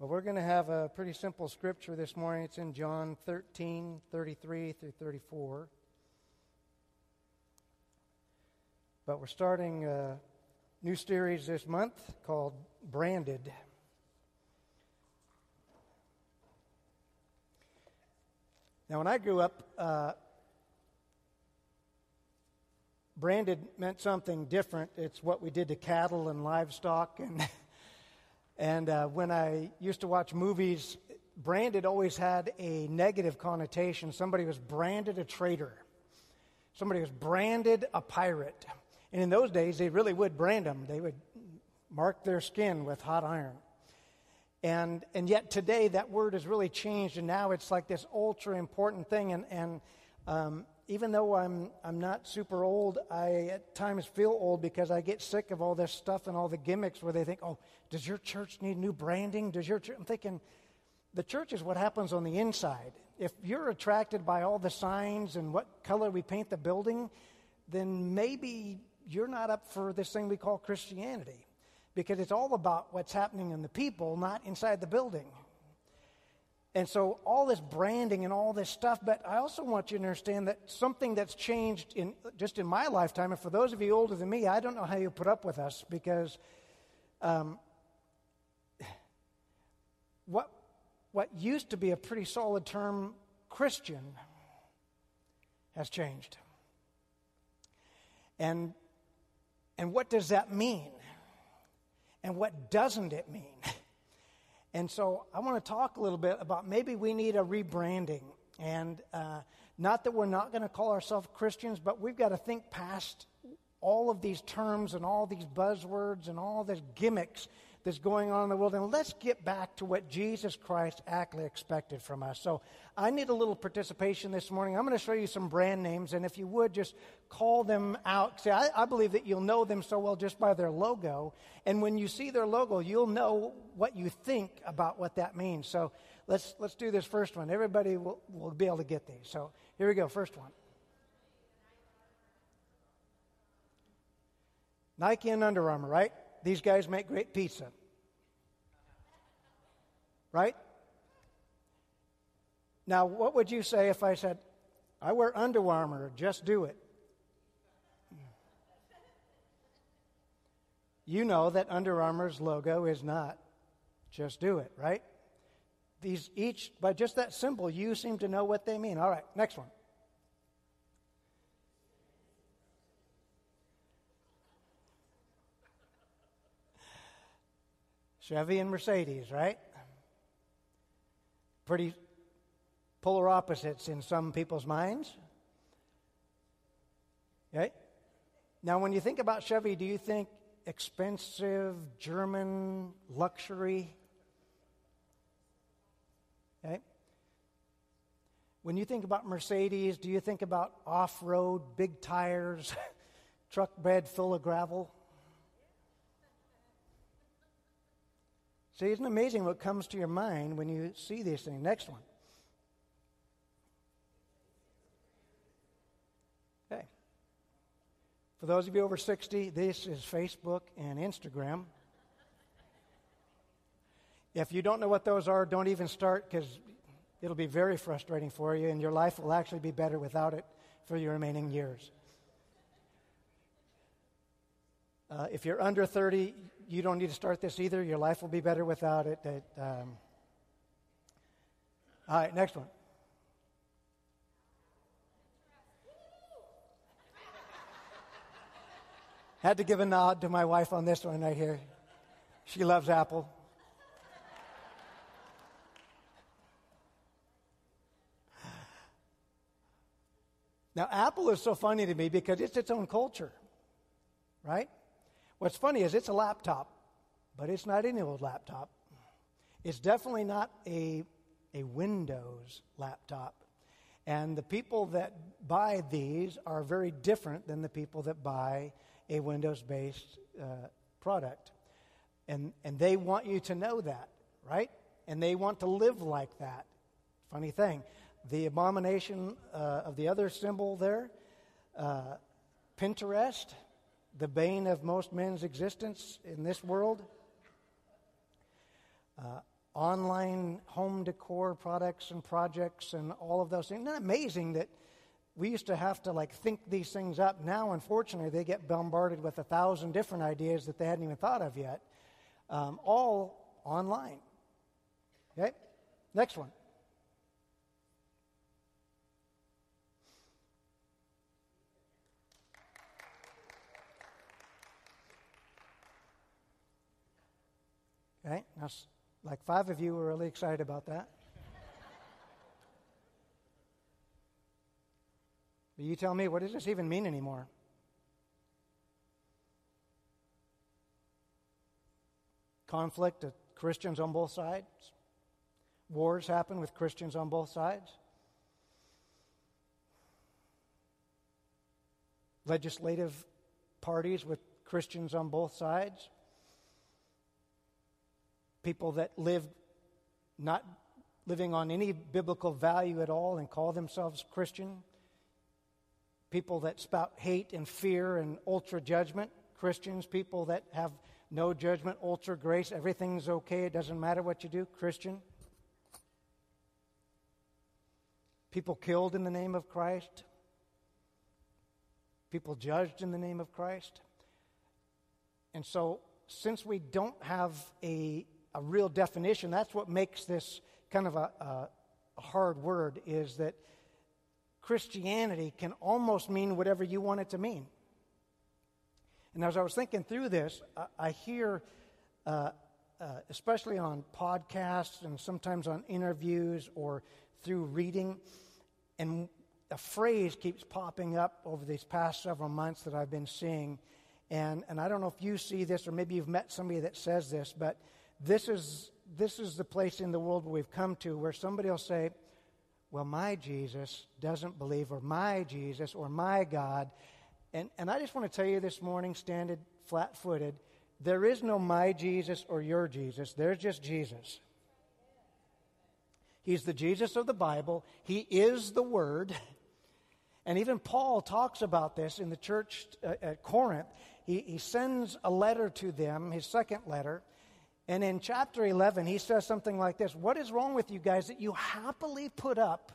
Well, we're going to have a pretty simple scripture this morning. It's in John 13, 33 through 34. But we're starting a new series this month called Branded. Now, when I grew up, uh, branded meant something different. It's what we did to cattle and livestock. And, and uh, when I used to watch movies, branded always had a negative connotation. Somebody was branded a traitor, somebody was branded a pirate. And in those days, they really would brand them, they would mark their skin with hot iron. And, and yet today, that word has really changed, and now it's like this ultra important thing. And, and um, even though I'm, I'm not super old, I at times feel old because I get sick of all this stuff and all the gimmicks where they think, oh, does your church need new branding? Does your church? I'm thinking, the church is what happens on the inside. If you're attracted by all the signs and what color we paint the building, then maybe you're not up for this thing we call Christianity because it's all about what's happening in the people, not inside the building. And so, all this branding and all this stuff, but I also want you to understand that something that's changed in just in my lifetime, and for those of you older than me, I don't know how you put up with us because um, what, what used to be a pretty solid term, Christian, has changed. And, and what does that mean? And what doesn't it mean? And so I want to talk a little bit about maybe we need a rebranding. And uh, not that we're not going to call ourselves Christians, but we've got to think past all of these terms and all these buzzwords and all these gimmicks that's going on in the world. And let's get back to what Jesus Christ actually expected from us. So I need a little participation this morning. I'm going to show you some brand names, and if you would just call them out. See, I, I believe that you'll know them so well just by their logo. And when you see their logo, you'll know what you think about what that means. So let's, let's do this first one. Everybody will, will be able to get these. So here we go. First one. Nike and Under Armour, right? These guys make great pizza. Right? Now, what would you say if I said, I wear Under Armour, just do it? You know that Under Armour's logo is not just do it, right? These each, by just that simple, you seem to know what they mean. All right, next one. Chevy and Mercedes, right? Pretty polar opposites in some people's minds. Right? Now, when you think about Chevy, do you think expensive German luxury? Okay? When you think about Mercedes, do you think about off road, big tires, truck bed full of gravel? See, isn't it amazing what comes to your mind when you see these things? Next one. Okay. For those of you over 60, this is Facebook and Instagram. If you don't know what those are, don't even start because it'll be very frustrating for you, and your life will actually be better without it for your remaining years. Uh, if you're under 30, you don't need to start this either. Your life will be better without it. it um... All right, next one. Had to give a nod to my wife on this one right here. She loves Apple. Now, Apple is so funny to me because it's its own culture, right? What's funny is it's a laptop, but it's not any old laptop. It's definitely not a, a Windows laptop. And the people that buy these are very different than the people that buy a Windows based uh, product. And, and they want you to know that, right? And they want to live like that. Funny thing. The abomination uh, of the other symbol there, uh, Pinterest, the bane of most men's existence in this world. Uh, online home decor products and projects and all of those things. Isn't amazing that we used to have to like think these things up? Now, unfortunately, they get bombarded with a thousand different ideas that they hadn't even thought of yet, um, all online. Okay, next one. Okay, now like five of you were really excited about that. but you tell me, what does this even mean anymore? Conflict of Christians on both sides. Wars happen with Christians on both sides. Legislative parties with Christians on both sides people that live not living on any biblical value at all and call themselves Christian, people that spout hate and fear and ultra judgment, Christians, people that have no judgment, ultra grace, everything's okay, it doesn't matter what you do, Christian. People killed in the name of Christ, people judged in the name of Christ. And so, since we don't have a a real definition. That's what makes this kind of a, a, hard word, is that Christianity can almost mean whatever you want it to mean. And as I was thinking through this, I, I hear, uh, uh, especially on podcasts and sometimes on interviews or through reading, and a phrase keeps popping up over these past several months that I've been seeing. And, and I don't know if you see this or maybe you've met somebody that says this, but this is, this is the place in the world we've come to where somebody will say, Well, my Jesus doesn't believe, or my Jesus, or my God. And, and I just want to tell you this morning, standing flat footed, there is no my Jesus or your Jesus. There's just Jesus. He's the Jesus of the Bible. He is the Word. And even Paul talks about this in the church uh, at Corinth. He, he sends a letter to them, his second letter, and in chapter 11, he says something like this What is wrong with you guys that you happily put up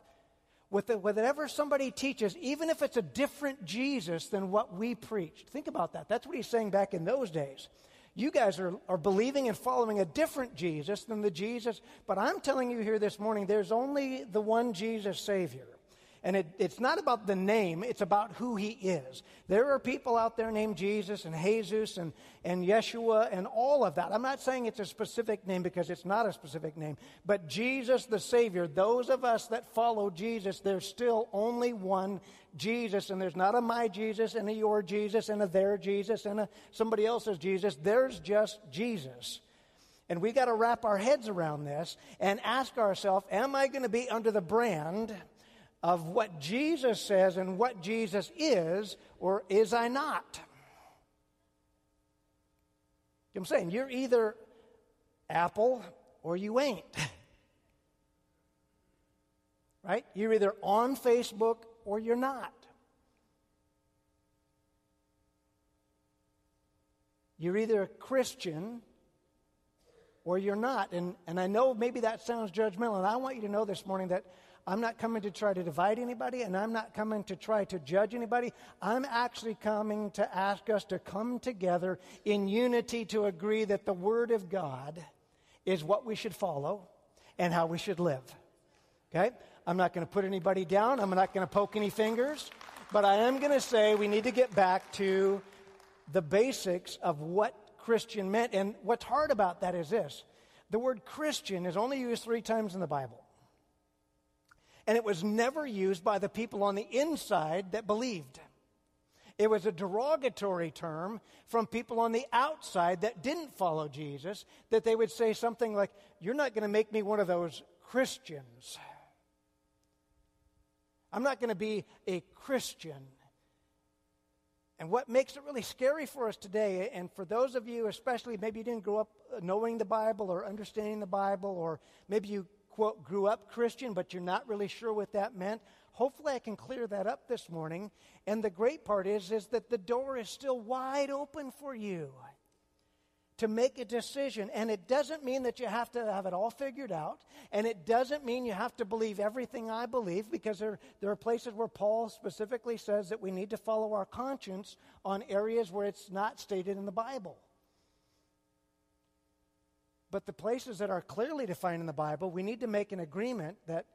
with whatever somebody teaches, even if it's a different Jesus than what we preached? Think about that. That's what he's saying back in those days. You guys are, are believing and following a different Jesus than the Jesus, but I'm telling you here this morning there's only the one Jesus Savior. And it, it's not about the name, it's about who he is. There are people out there named Jesus and Jesus and, and Yeshua and all of that. I'm not saying it's a specific name because it's not a specific name, but Jesus the Savior, those of us that follow Jesus, there's still only one Jesus, and there's not a my Jesus and a your Jesus and a their Jesus and a somebody else's Jesus. There's just Jesus. And we got to wrap our heads around this and ask ourselves, am I going to be under the brand? Of what Jesus says and what Jesus is, or is I not? I'm saying you're either Apple or you ain't. Right? You're either on Facebook or you're not. You're either a Christian or you're not. And, and I know maybe that sounds judgmental, and I want you to know this morning that I'm not coming to try to divide anybody, and I'm not coming to try to judge anybody. I'm actually coming to ask us to come together in unity to agree that the Word of God is what we should follow and how we should live. Okay? I'm not going to put anybody down, I'm not going to poke any fingers, but I am going to say we need to get back to the basics of what Christian meant. And what's hard about that is this the word Christian is only used three times in the Bible. And it was never used by the people on the inside that believed. It was a derogatory term from people on the outside that didn't follow Jesus, that they would say something like, You're not going to make me one of those Christians. I'm not going to be a Christian. And what makes it really scary for us today, and for those of you, especially maybe you didn't grow up knowing the Bible or understanding the Bible, or maybe you quote, grew up Christian, but you're not really sure what that meant. Hopefully, I can clear that up this morning. And the great part is, is that the door is still wide open for you. to make a decision. And it doesn't mean that you have to have it all figured out. And it doesn't mean you have to believe everything I believe, because there, there are places where Paul specifically says that we need to follow our conscience on areas where it's not stated in the Bible. But the places that are clearly defined in the Bible, we need to make an agreement that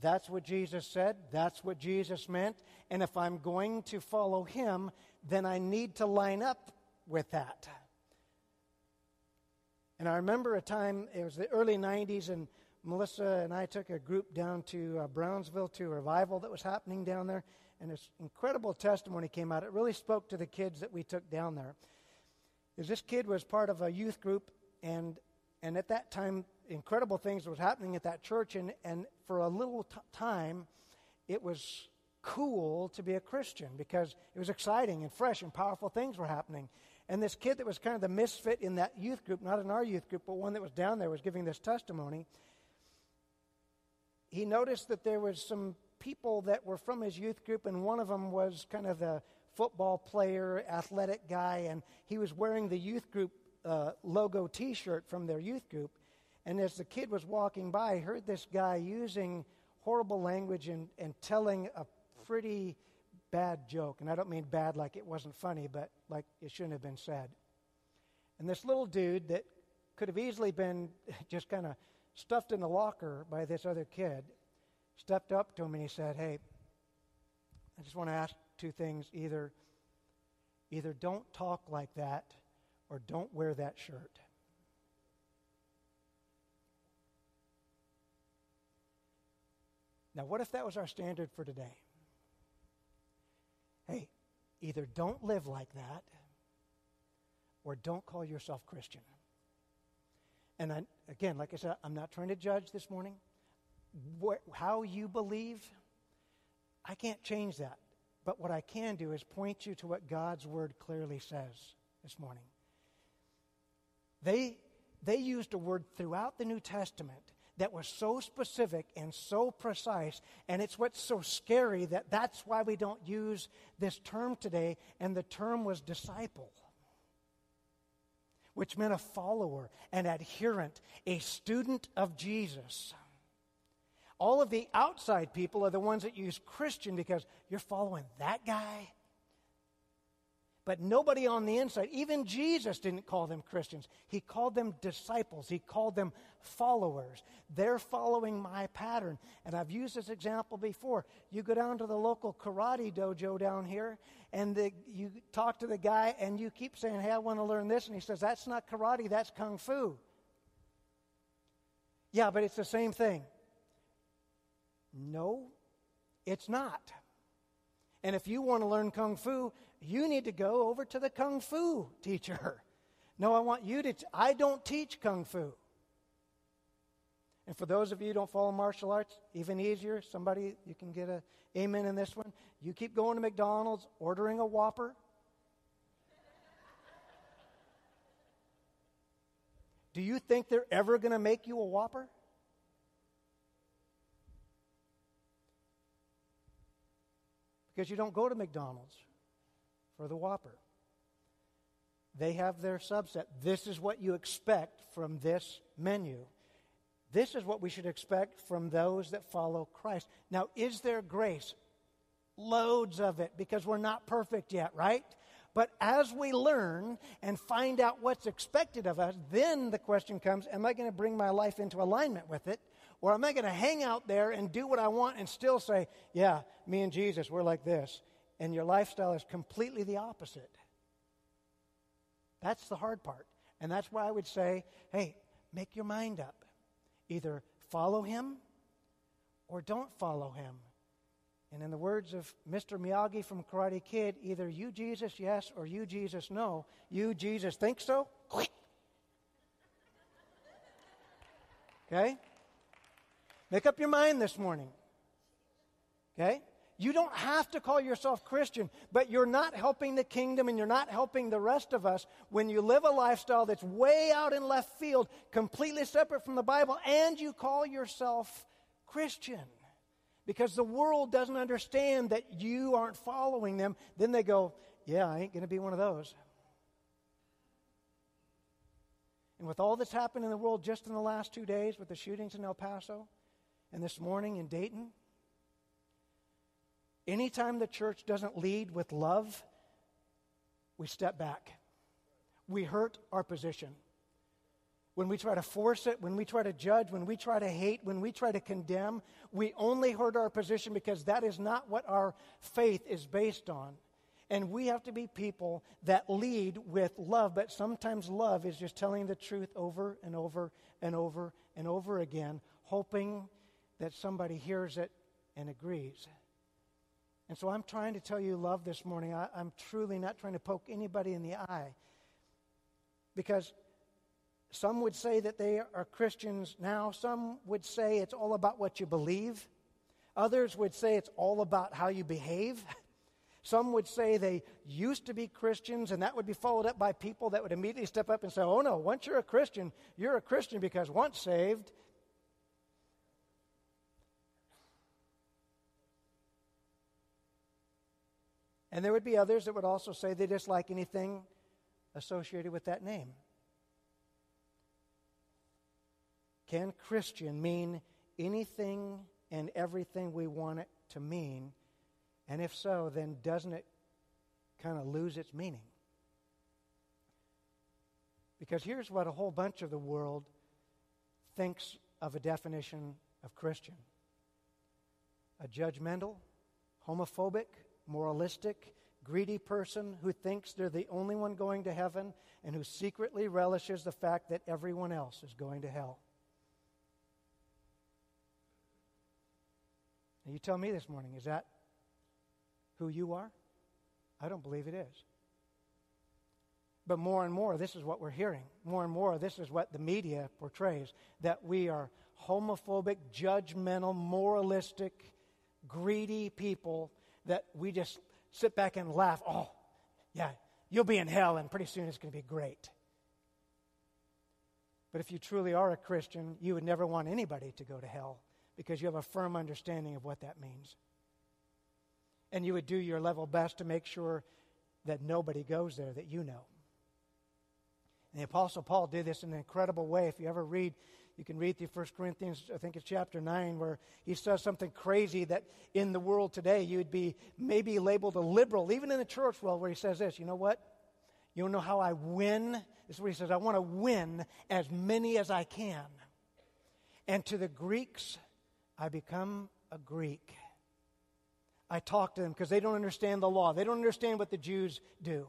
that's what Jesus said, that's what Jesus meant, and if I'm going to follow him, then I need to line up with that. And I remember a time, it was the early 90s, and Melissa and I took a group down to uh, Brownsville to a revival that was happening down there. And this incredible testimony came out. It really spoke to the kids that we took down there. Is this kid was part of a youth group, and and at that time, incredible things was happening at that church, and and for a little t- time, it was cool to be a Christian because it was exciting and fresh and powerful things were happening. And this kid that was kind of the misfit in that youth group, not in our youth group, but one that was down there, was giving this testimony. He noticed that there was some people that were from his youth group, and one of them was kind of the football player, athletic guy, and he was wearing the youth group uh, logo t shirt from their youth group. And as the kid was walking by, he heard this guy using horrible language and, and telling a pretty bad joke. And I don't mean bad like it wasn't funny, but like it shouldn't have been said. And this little dude that could have easily been just kind of stuffed in the locker by this other kid stepped up to him and he said, Hey, I just want to ask two things. Either, either don't talk like that or don't wear that shirt. Now, what if that was our standard for today? Hey, either don't live like that or don't call yourself Christian. And I, again, like I said, I'm not trying to judge this morning. How you believe, I can't change that. But what I can do is point you to what God's word clearly says this morning. They, they used a word throughout the New Testament that was so specific and so precise. And it's what's so scary that that's why we don't use this term today. And the term was disciple, which meant a follower, an adherent, a student of Jesus. All of the outside people are the ones that use Christian because you're following that guy but nobody on the inside, even Jesus didn't call them Christians. He called them disciples, he called them followers. They're following my pattern. And I've used this example before. You go down to the local karate dojo down here, and the, you talk to the guy, and you keep saying, Hey, I want to learn this. And he says, That's not karate, that's kung fu. Yeah, but it's the same thing. No, it's not. And if you want to learn kung fu, you need to go over to the kung fu teacher. No, I want you to. I don't teach kung fu. And for those of you who don't follow martial arts, even easier. Somebody, you can get a amen in this one. You keep going to McDonald's, ordering a Whopper. Do you think they're ever going to make you a Whopper? Because you don't go to McDonald's for the Whopper. They have their subset. This is what you expect from this menu. This is what we should expect from those that follow Christ. Now, is there grace? Loads of it, because we're not perfect yet, right? But as we learn and find out what's expected of us, then the question comes Am I going to bring my life into alignment with it? Or am I going to hang out there and do what I want and still say, Yeah, me and Jesus, we're like this? and your lifestyle is completely the opposite. That's the hard part. And that's why I would say, hey, make your mind up. Either follow him or don't follow him. And in the words of Mr. Miyagi from Karate Kid, either you, Jesus, yes, or you, Jesus, no. You, Jesus, think so? Okay? Make up your mind this morning. Okay? You don't have to call yourself Christian, but you're not helping the kingdom and you're not helping the rest of us when you live a lifestyle that's way out in left field, completely separate from the Bible, and you call yourself Christian. Because the world doesn't understand that you aren't following them. Then they go, Yeah, I ain't going to be one of those. And with all that's happened in the world just in the last two days with the shootings in El Paso and this morning in Dayton, anytime the church doesn't lead with love, we step back. We hurt our position. When we try to force it, when we try to judge, when we try to hate, when we try to condemn, we only hurt our position because that is not what our faith is based on. And we have to be people that lead with love, but sometimes love is just telling the truth over and over and over and over again, hoping that somebody hears it and agrees. And so I'm trying to tell you love this morning. I, am truly not trying to poke anybody in the eye. Because some would say that they are Christians now, some would say it's all about what you believe, others would say it's all about how you behave. Some would say they used to be Christians, and that would be followed up by people that would immediately step up and say, Oh no, once you're a Christian, you're a Christian because once saved. And there would be others that would also say they dislike anything associated with that name. Can Christian mean anything and everything we want it to mean? And if so, then doesn't it kind of lose its meaning? Because here's what a whole bunch of the world thinks of a definition of Christian a judgmental, homophobic, moralistic, greedy person who thinks they're the only one going to heaven and who secretly relishes the fact that everyone else is going to hell. Now, you tell me this morning, is that who you are? I don't believe it is. But more and more, this is what we're hearing. More and more, this is what the media portrays that we are homophobic, judgmental, moralistic, greedy people that we just sit back and laugh. Oh, yeah, you'll be in hell, and pretty soon it's going to be great. But if you truly are a Christian, you would never want anybody to go to hell because you have a firm understanding of what that means and you would do your level best to make sure that nobody goes there that you know. And the Apostle Paul did this in an incredible way. If you ever read, you can read through 1 Corinthians, I think it's chapter 9, where he says something crazy that in the world today you'd be maybe labeled a liberal, even in the church world, where he says this you know what? You don't know how I win? This is what he says I want to win as many as I can. And to the Greeks, I become a Greek I talk to them because they don't understand the law. They don't understand what the Jews do.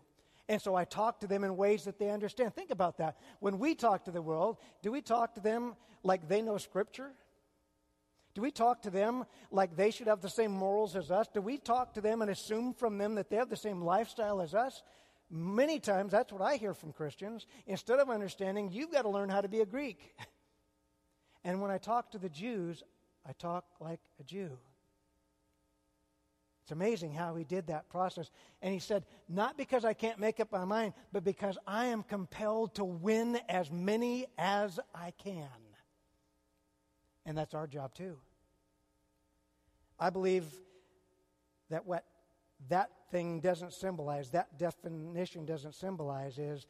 And so I talk to them in ways that they understand. Think about that. When we talk to the world, do we talk to them like they know Scripture? Do we talk to them like they should have the same morals as us? Do we talk to them and assume from them that they have the same lifestyle as us? Many times that's what I hear from Christians. Instead of understanding, you've got to learn how to be a Greek. And when I talk to the Jews, I talk like a Jew. It's amazing how he did that process. And he said, Not because I can't make up my mind, but because I am compelled to win as many as I can. And that's our job too. I believe that what that thing doesn't symbolize, that definition doesn't symbolize, is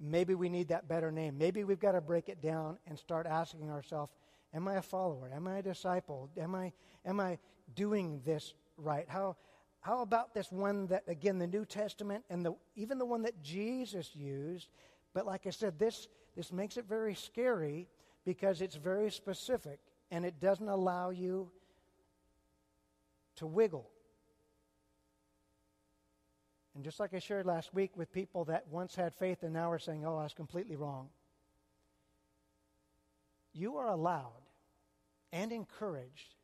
maybe we need that better name. Maybe we've got to break it down and start asking ourselves, Am I a follower? Am I a disciple? Am I, am I doing this right? How, how about this one that, again, the New Testament and the, even the one that Jesus used? But like I said, this, this makes it very scary because it's very specific and it doesn't allow you to wiggle. And just like I shared last week with people that once had faith and now are saying, oh, I was completely wrong, you are allowed and encouraged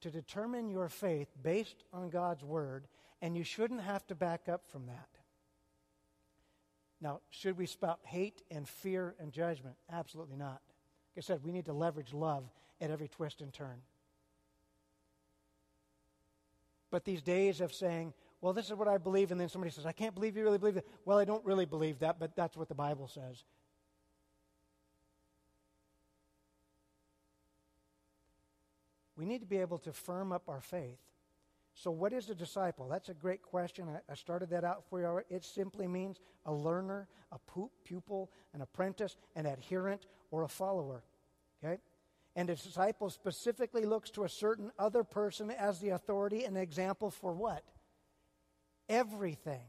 to determine your faith based on God's Word, and you shouldn't have to back up from that. Now, should we spout hate and fear and judgment? Absolutely not. Like I said, we need to leverage love at every twist and turn. But these days of saying, well, this is what I believe, and then somebody says, I can't believe you really believe that. Well, I don't really believe that, but that's what the Bible says. We need to be able to firm up our faith So, what is a disciple? That's a great question. I, I started that out for you. It simply means a learner, a pupil, an apprentice, an adherent, or a follower. Okay? And a disciple specifically looks to a certain other person as the authority and example for what? Everything.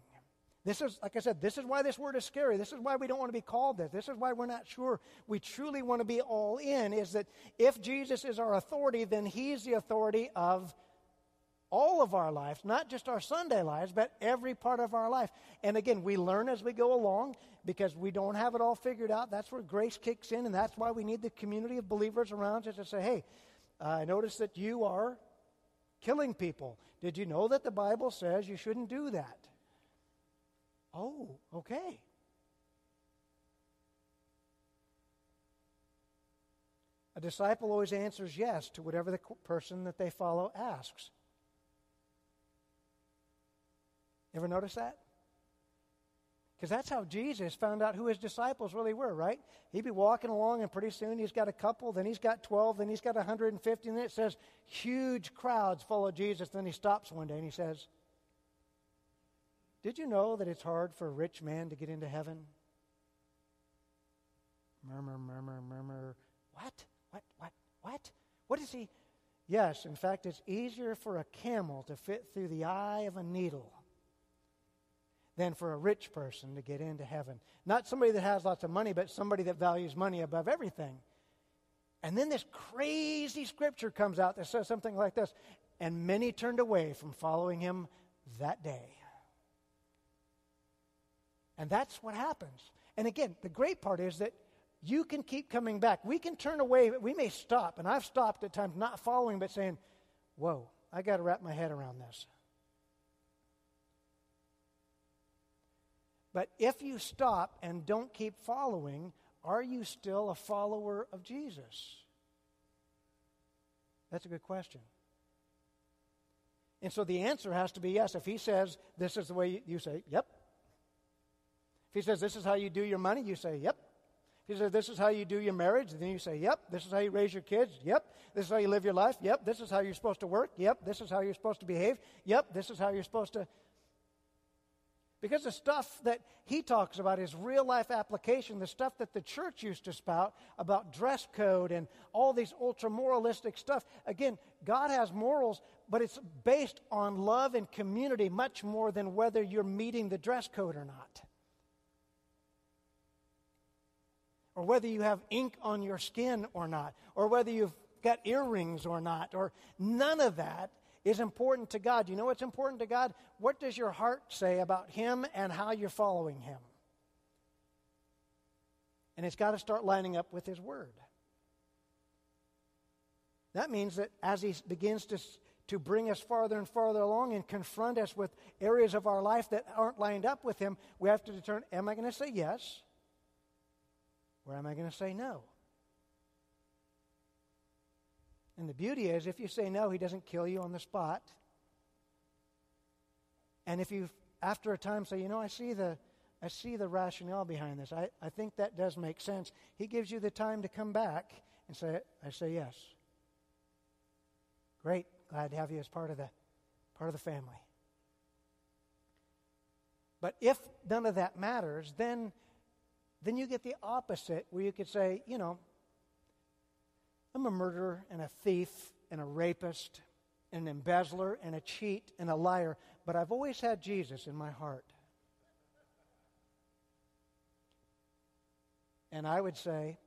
This is, like I said, this is why this word is scary. This is why we don't want to be called this. This is why we're not sure we truly want to be all in. Is that if Jesus is our authority, then He's the authority of all of our lives, not just our Sunday lives, but every part of our life. And again, we learn as we go along because we don't have it all figured out. That's where grace kicks in, and that's why we need the community of believers around us to say, hey, I notice that you are killing people. Did you know that the Bible says you shouldn't do that? Oh, okay. A disciple always answers yes to whatever the person that they follow asks. Ever notice that? Because that's how Jesus found out who his disciples really were, right? He'd be walking along, and pretty soon he's got a couple, then he's got 12, then he's got 150, and then it says huge crowds follow Jesus. Then he stops one day and he says, Did you know that it's hard for a rich man to get into heaven? Murmur, murmur, murmur. What? What? What? What? What is he? Yes, in fact, it's easier for a camel to fit through the eye of a needle than for a rich person to get into heaven. Not somebody that has lots of money, but somebody that values money above everything. And then this crazy scripture comes out that says something like this And many turned away from following him that day. And that's what happens. And again, the great part is that you can keep coming back. We can turn away, we may stop. And I've stopped at times not following, but saying, Whoa, I got to wrap my head around this. But if you stop and don't keep following, are you still a follower of Jesus? That's a good question. And so the answer has to be yes. If he says, This is the way you, say, Yep. If he says, This is how you do your money, you say, Yep. If he says, This is how you do your marriage, then you say, Yep. This is how you raise your kids, Yep. This is how you live your life, Yep. This is how you're supposed to work, Yep. This is how you're supposed to behave, Yep. This is how you're supposed to because the stuff that he talks about is real life application, the stuff that the church used to spout about dress code and all these ultra moralistic stuff. Again, God has morals, but it's based on love and community much more than whether you're meeting the dress code or not. Or whether you have ink on your skin or not, or whether you've got earrings or not, or none of that is important to God. You know what's important to God? What does your heart say about Him and how you're following Him? And it's got to start lining up with His Word. That means that as He begins to, to bring us farther and farther along and confront us with areas of our life that aren't lined up with Him, we have to determine am I going to say yes? Or am I going to say no? And the beauty is, if you say no, he doesn't kill you on the spot. And if you, after a time, say, you know, I see the, I see the rationale behind this. I, I think that does make sense. He gives you the time to come back and say, I say yes. Great. Glad to have you as part of the, part of the family. But if none of that matters, then, then you get the opposite, where you could say, you know, I'm a murderer and a thief and a rapist and an embezzler and a cheat and a liar, but I've always had Jesus in my heart. And I would say,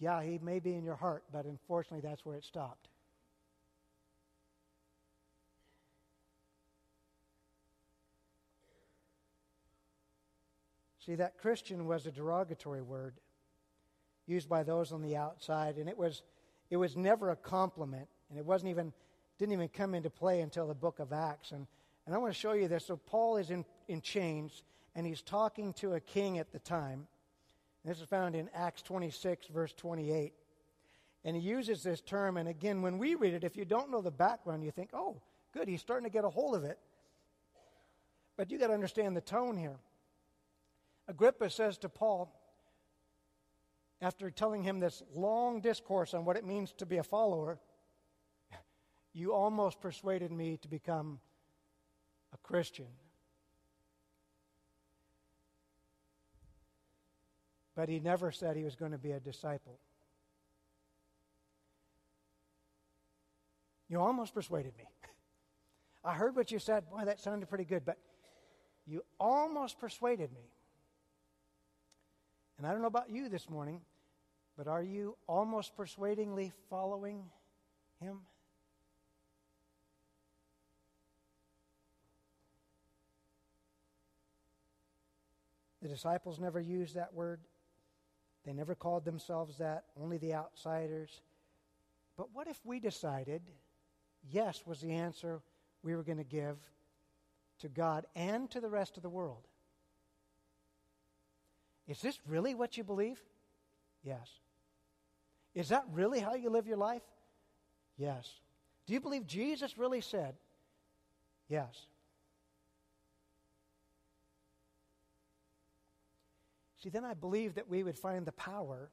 yeah, he may be in your heart, but unfortunately, that's where it stopped. See, that Christian was a derogatory word used by those on the outside, and it was, it was never a compliment, and it wasn't even, didn't even come into play until the book of Acts. And, and I want to show you this. So Paul is in, in chains, and he's talking to a king at the time. This is found in Acts 26, verse 28. And he uses this term, and again, when we read it, if you don't know the background, you think, oh, good, he's starting to get a hold of it. But you got to understand the tone here. Agrippa says to Paul, after telling him this long discourse on what it means to be a follower, You almost persuaded me to become a Christian. But he never said he was going to be a disciple. You almost persuaded me. I heard what you said. Boy, that sounded pretty good, but you almost persuaded me. And I don't know about you this morning, but are you almost persuadingly following him? The disciples never used that word. They never called themselves that, only the outsiders. But what if we decided yes was the answer we were going to give to God and to the rest of the world? Is this really what you believe? Yes. Is that really how you live your life? Yes. Do you believe Jesus really said? Yes. See, then I believe that we would find the power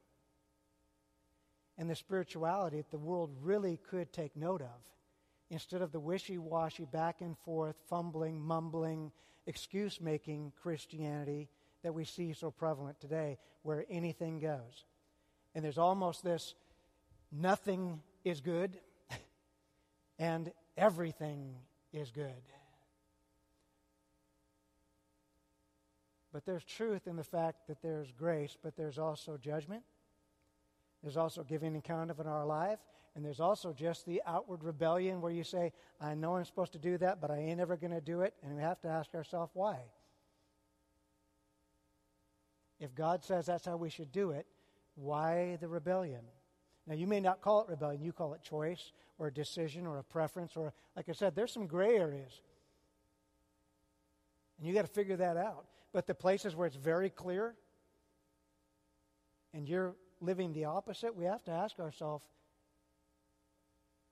and the spirituality that the world really could take note of instead of the wishy washy, back and forth, fumbling, mumbling, excuse making Christianity that we see so prevalent today, where anything goes. And there's almost this nothing is good and everything is good. But there's truth in the fact that there's grace, but there's also judgment. There's also giving account of in our life. And there's also just the outward rebellion where you say, I know I'm supposed to do that, but I ain't ever going to do it. And we have to ask ourselves why. If God says that's how we should do it, why the rebellion? Now, you may not call it rebellion, you call it choice or a decision or a preference, or, like I said, there's some gray areas. And you got to figure that out. But the places where it's very clear and you're living the opposite, we have to ask ourselves,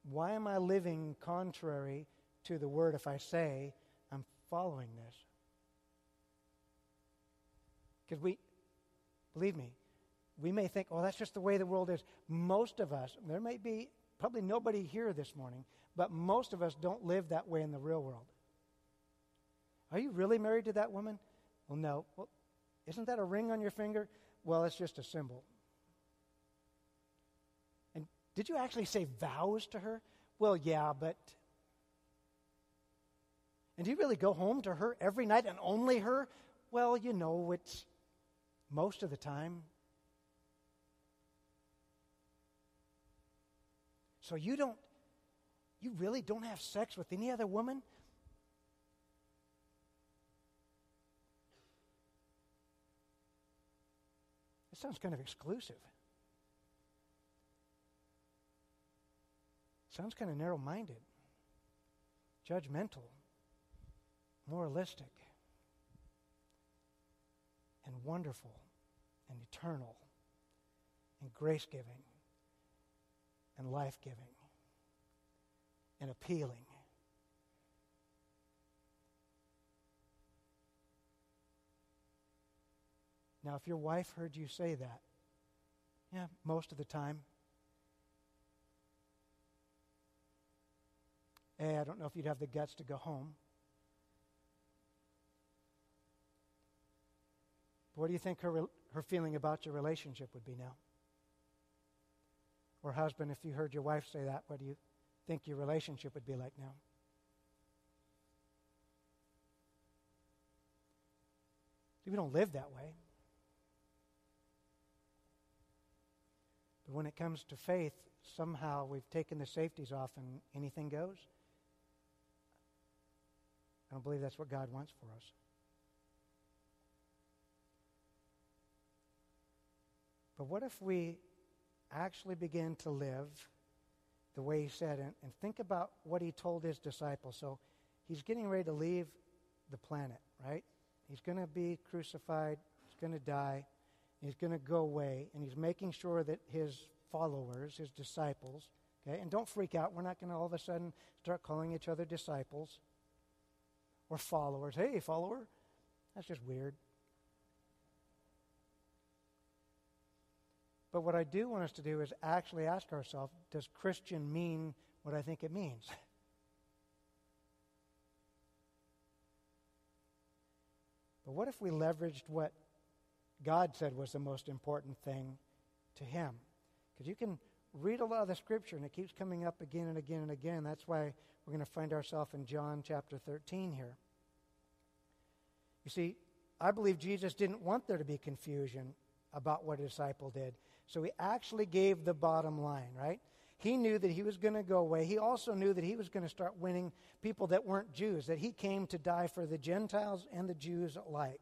why am I living contrary to the word if I say I'm following this? Because we, Believe me, we may think, oh, that's just the way the world is. Most of us, there may be probably nobody here this morning, but most of us don't live that way in the real world. Are you really married to that woman? Well, no. Well, isn't that a ring on your finger? Well, it's just a symbol. And did you actually say vows to her? Well, yeah, but. And do you really go home to her every night and only her? Well, you know, it's most of the time. So you don't, you really don't have sex with any other woman? It sounds kind of exclusive. Sounds kind of narrow minded, judgmental, moralistic, and wonderful and eternal and grace giving and life giving and appealing. Now, if your wife heard you say that, yeah, most of the time, A, I don't know if you'd have the guts to go home. What do you think her, her feeling about your relationship would be now? Or, husband, if you heard your wife say that, what do you think your relationship would be like now? We don't live that way. But when it comes to faith, somehow we've taken the safeties off and anything goes. I don't believe that's what God wants for us. But what if we actually begin to live the way he said and, and think about what he told his disciples? So he's getting ready to leave the planet, right? He's going to be crucified, he's going to die, he's going to go away, and he's making sure that his followers, his disciples, okay, and don't freak out, we're not going to all of a sudden start calling each other disciples or followers. Hey, follower, that's just weird. But what I do want us to do is actually ask ourselves does Christian mean what I think it means? but what if we leveraged what God said was the most important thing to him? Because you can read a lot of the scripture and it keeps coming up again and again and again. That's why we're going to find ourselves in John chapter 13 here. You see, I believe Jesus didn't want there to be confusion about what a disciple did. So he actually gave the bottom line, right? He knew that he was going to go away. He also knew that he was going to start winning people that weren't Jews, that he came to die for the Gentiles and the Jews alike.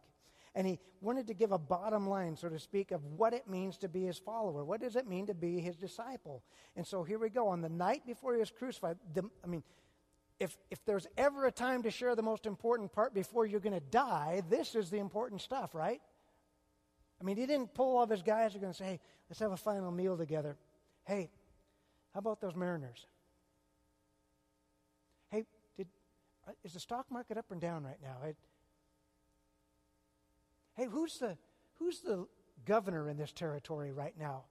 And he wanted to give a bottom line, so to speak, of what it means to be his follower. What does it mean to be his disciple? And so here we go. On the night before he was crucified, the, I mean, if, if there's ever a time to share the most important part before you're going to die, this is the important stuff, right? I mean, he didn't pull all of his guys are going to say, hey, let's have a final meal together. Hey, how about those mariners? Hey, did, uh, is the stock market up and down right now? Hey, who's the, who's the governor in this territory right now?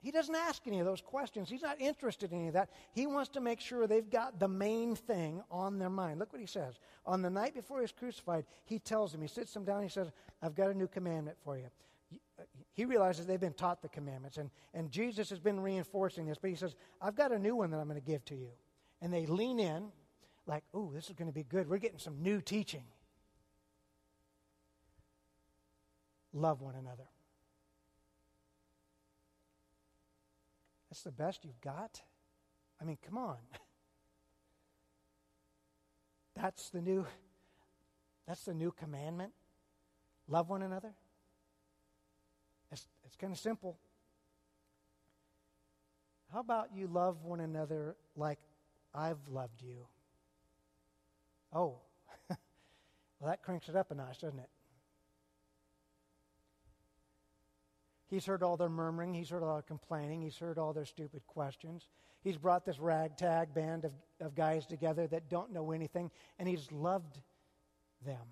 He doesn't ask any of those questions. He's not interested in any of that. He wants to make sure they've got the main thing on their mind. Look what he says. On the night before he's crucified, he tells them, he sits them down, he says, I've got a new commandment for you. Uh, he realizes they've been taught the commandments, and, and Jesus has been reinforcing this, but he says, I've got a new one that I'm going to give to you. And they lean in, like, ooh, this is going to be good. We're getting some new teaching. Love one another. That's the best you've got? I mean, come on. That's the new that's the new commandment. Love one another. It's, it's kind of simple. How about you love one another like I've loved you? Oh, well, that cranks it up a notch, doesn't it? He's heard all their murmuring. He's heard all their complaining. He's heard all their stupid questions. He's brought this ragtag band of, of guys together that don't know anything, and he's loved them.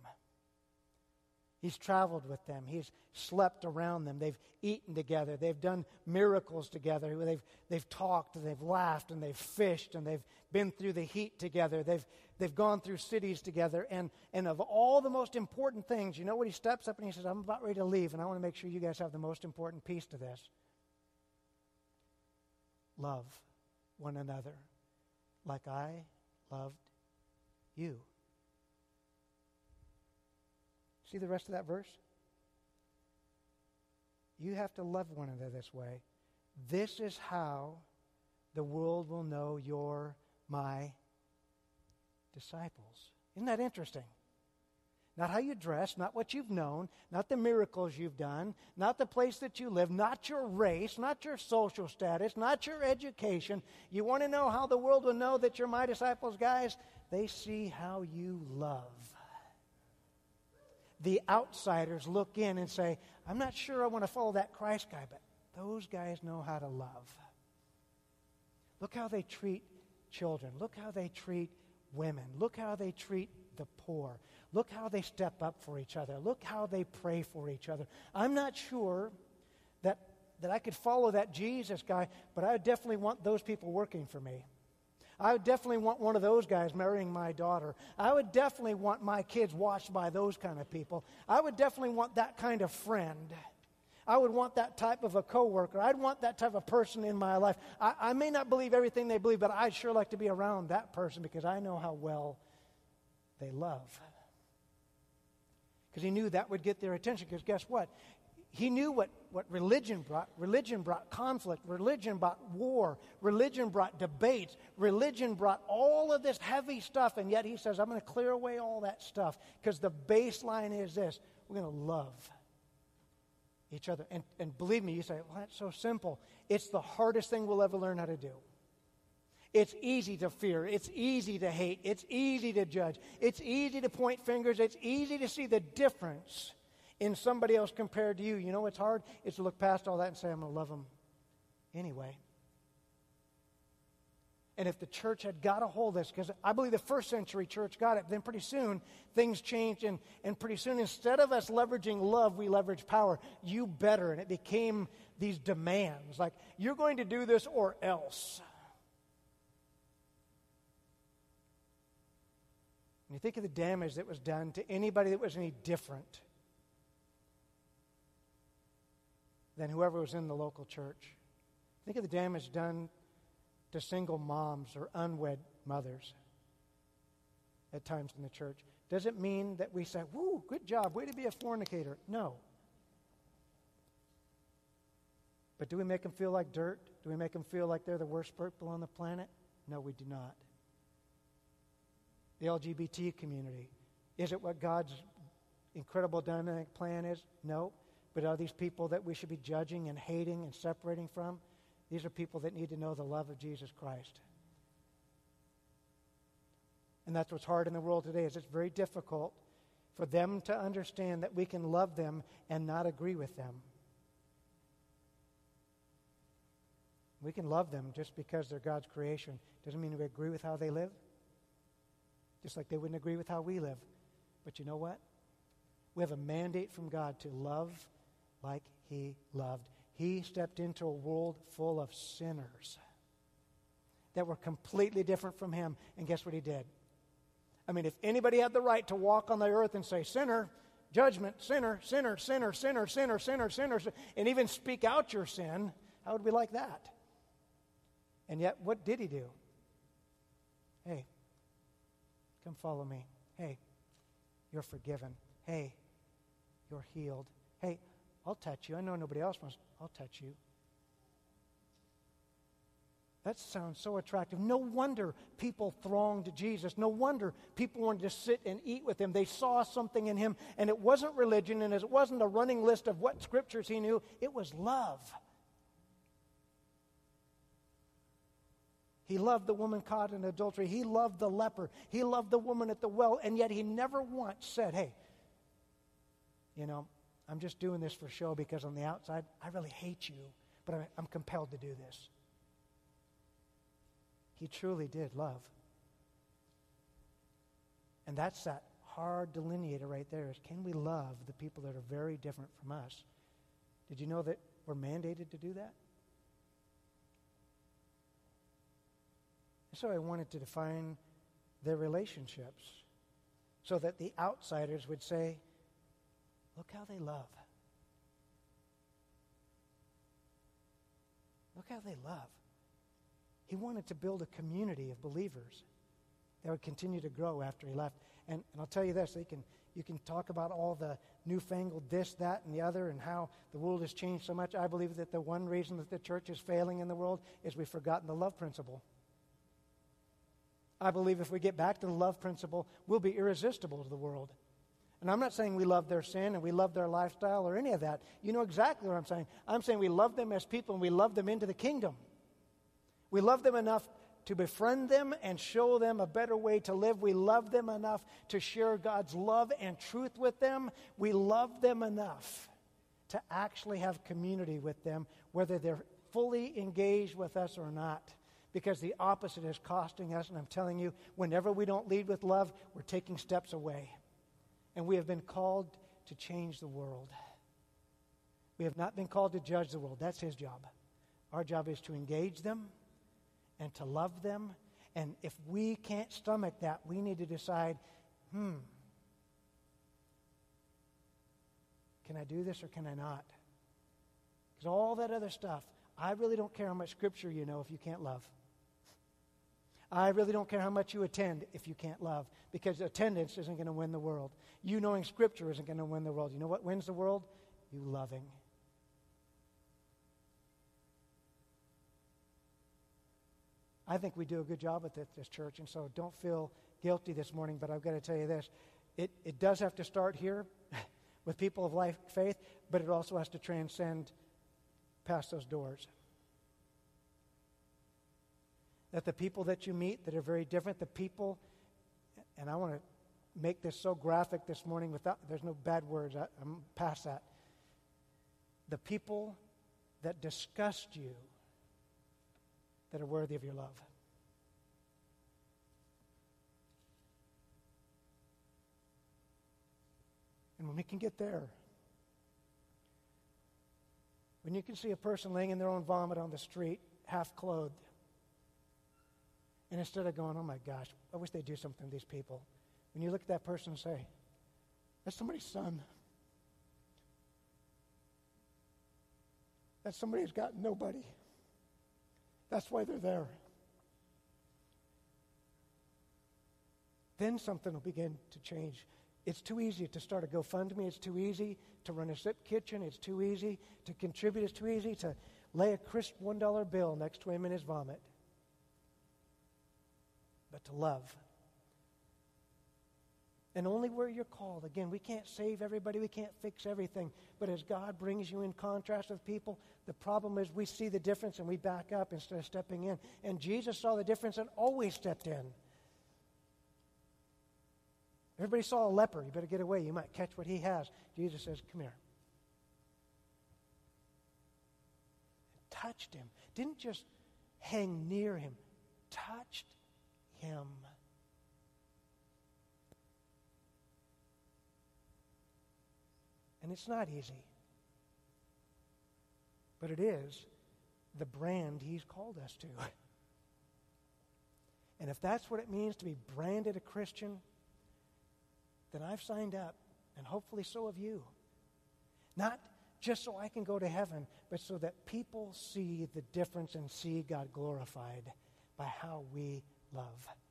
He's traveled with them. He's slept around them. They've eaten together. They've done miracles together. They've, they've talked, and they've laughed, and they've fished, and they've been through the heat together. They've, they've gone through cities together. And, and of all the most important things, you know what? He steps up and he says, I'm about ready to leave, and I want to make sure you guys have the most important piece to this love one another like I loved you. See the rest of that verse? You have to love one another this way. This is how the world will know you're my disciples. Isn't that interesting? Not how you dress, not what you've known, not the miracles you've done, not the place that you live, not your race, not your social status, not your education. You want to know how the world will know that you're my disciples, guys? They see how you love the outsiders look in and say, I'm not sure I want to follow that Christ guy, but those guys know how to love. Look how they treat children. Look how they treat women. Look how they treat the poor. Look how they step up for each other. Look how they pray for each other. I'm not sure that, that I could follow that Jesus guy, but I definitely want those people working for me. I would definitely want one of those guys marrying my daughter. I would definitely want my kids watched by those kind of people. I would definitely want that kind of friend. I would want that type of a coworker. I'd want that type of person in my life. I, I may not believe everything they believe, but I'd sure like to be around that person because I know how well they love. Because he knew that would get their attention. Because guess what? He knew what, what religion brought. Religion brought conflict. Religion brought war. Religion brought debates. Religion brought all of this heavy stuff. And yet he says, I'm going to clear away all that stuff because the baseline is this we're going to love each other. And, and believe me, you say, well, that's so simple. It's the hardest thing we'll ever learn how to do. It's easy to fear. It's easy to hate. It's easy to judge. It's easy to point fingers. It's easy to see the difference in somebody else compared to you. You know what's hard? It's to look past all that and say, I'm going to love them anyway. And if the church had got a hold of this, because I believe the first century church got it, then pretty soon things changed. And, and pretty soon, instead of us leveraging love, we leveraged power. You better. And it became these demands like, you're going to do this or else. And you think of the damage that was done to anybody that was any different than whoever was in the local church. Think of the damage done to single moms or unwed mothers at times in the church. Does it mean that we say, Woo, good job, way to be a fornicator? No. But do we make them feel like dirt? Do we make them feel like they're the worst people on the planet? No, we do not. The LGBT community. Is it what God's incredible dynamic plan is? No. But are these people that we should be judging and hating and separating from? These are people that need to know the love of Jesus Christ. And that's what's hard in the world today is it's very difficult for them to understand that we can love them and not agree with them. We can love them just because they're God's creation. Doesn't mean we agree with how they live. Just like they wouldn't agree with how we live. But you know what? We have a mandate from God to love like He loved. He stepped into a world full of sinners that were completely different from Him. And guess what He did? I mean, if anybody had the right to walk on the earth and say, sinner, judgment, sinner, sinner, sinner, sinner, sinner, sinner, sinner, and even speak out your sin, how would we like that? And yet, what did he do? Hey, come follow me. Hey, you're forgiven. Hey, you're healed. Hey, I'll touch you. I know nobody else wants, I'll touch you. That sounds so attractive. No wonder people thronged to Jesus. No wonder people wanted to sit and eat with him. They saw something in him, and it wasn't religion, and it wasn't a running list of what scriptures he knew. It was love. He loved the woman caught in adultery. He loved the leper. He loved the woman at the well, and yet he never once said, Hey, you know, I'm just doing this for show because on the outside, I really hate you, but I'm compelled to do this. He truly did love. And that's that hard delineator right there is can we love the people that are very different from us? Did you know that we're mandated to do that? So I wanted to define their relationships so that the outsiders would say, Look how they love. Look how they love. He wanted to build a community of believers that would continue to grow after he left. And, and I'll tell you this, you can, you can talk about all the newfangled this, that, and the other, and how the world has changed so much. I believe that the one reason that the church is failing in the world is we've forgotten the love principle. I believe if we get back to the love principle, we'll be irresistible to the world. And I'm not saying we love their sin and we love their lifestyle or any of that. You know exactly what I'm saying. I'm saying we love them as people and we love them into the kingdom. We love them enough to befriend them and show them a better way to live. We love them enough to share God's love and truth with them. We love them enough to actually have community with them, whether they're fully engaged with us or not. Because the opposite is costing us. And I'm telling you, whenever we don't lead with love, we're taking steps away. And we have been called to change the world. We have not been called to judge the world. That's his job. Our job is to engage them and to love them. And if we can't stomach that, we need to decide hmm, can I do this or can I not? Because all that other stuff, I really don't care how much scripture you know if you can't love. I really don't care how much you attend if you can't love, because attendance isn't going to win the world. You knowing Scripture isn't going to win the world. You know what wins the world? You loving. I think we do a good job at this church, and so don't feel guilty this morning, but I've got to tell you this. It, it does have to start here with people of life faith, but it also has to transcend past those doors. That the people that you meet that are very different, the people, and I want to make this so graphic this morning without, there's no bad words, I, I'm past that. The people that disgust you that are worthy of your love. And when we can get there, when you can see a person laying in their own vomit on the street, half clothed, and instead of going, oh my gosh, I wish they'd do something to these people, when you look at that person and say, That's somebody's son. That's somebody who's got nobody. That's why they're there. Then something will begin to change. It's too easy to start a GoFundMe. It's too easy to run a zip kitchen. It's too easy to contribute. It's too easy to lay a crisp $1 bill next to him in his vomit. To love. And only where you're called. Again, we can't save everybody, we can't fix everything. But as God brings you in contrast with people, the problem is we see the difference and we back up instead of stepping in. And Jesus saw the difference and always stepped in. Everybody saw a leper. You better get away. You might catch what he has. Jesus says, Come here. touched him. Didn't just hang near him, touched him. And it's not easy. But it is the brand he's called us to. And if that's what it means to be branded a Christian, then I've signed up, and hopefully so have you. Not just so I can go to heaven, but so that people see the difference and see God glorified by how we love.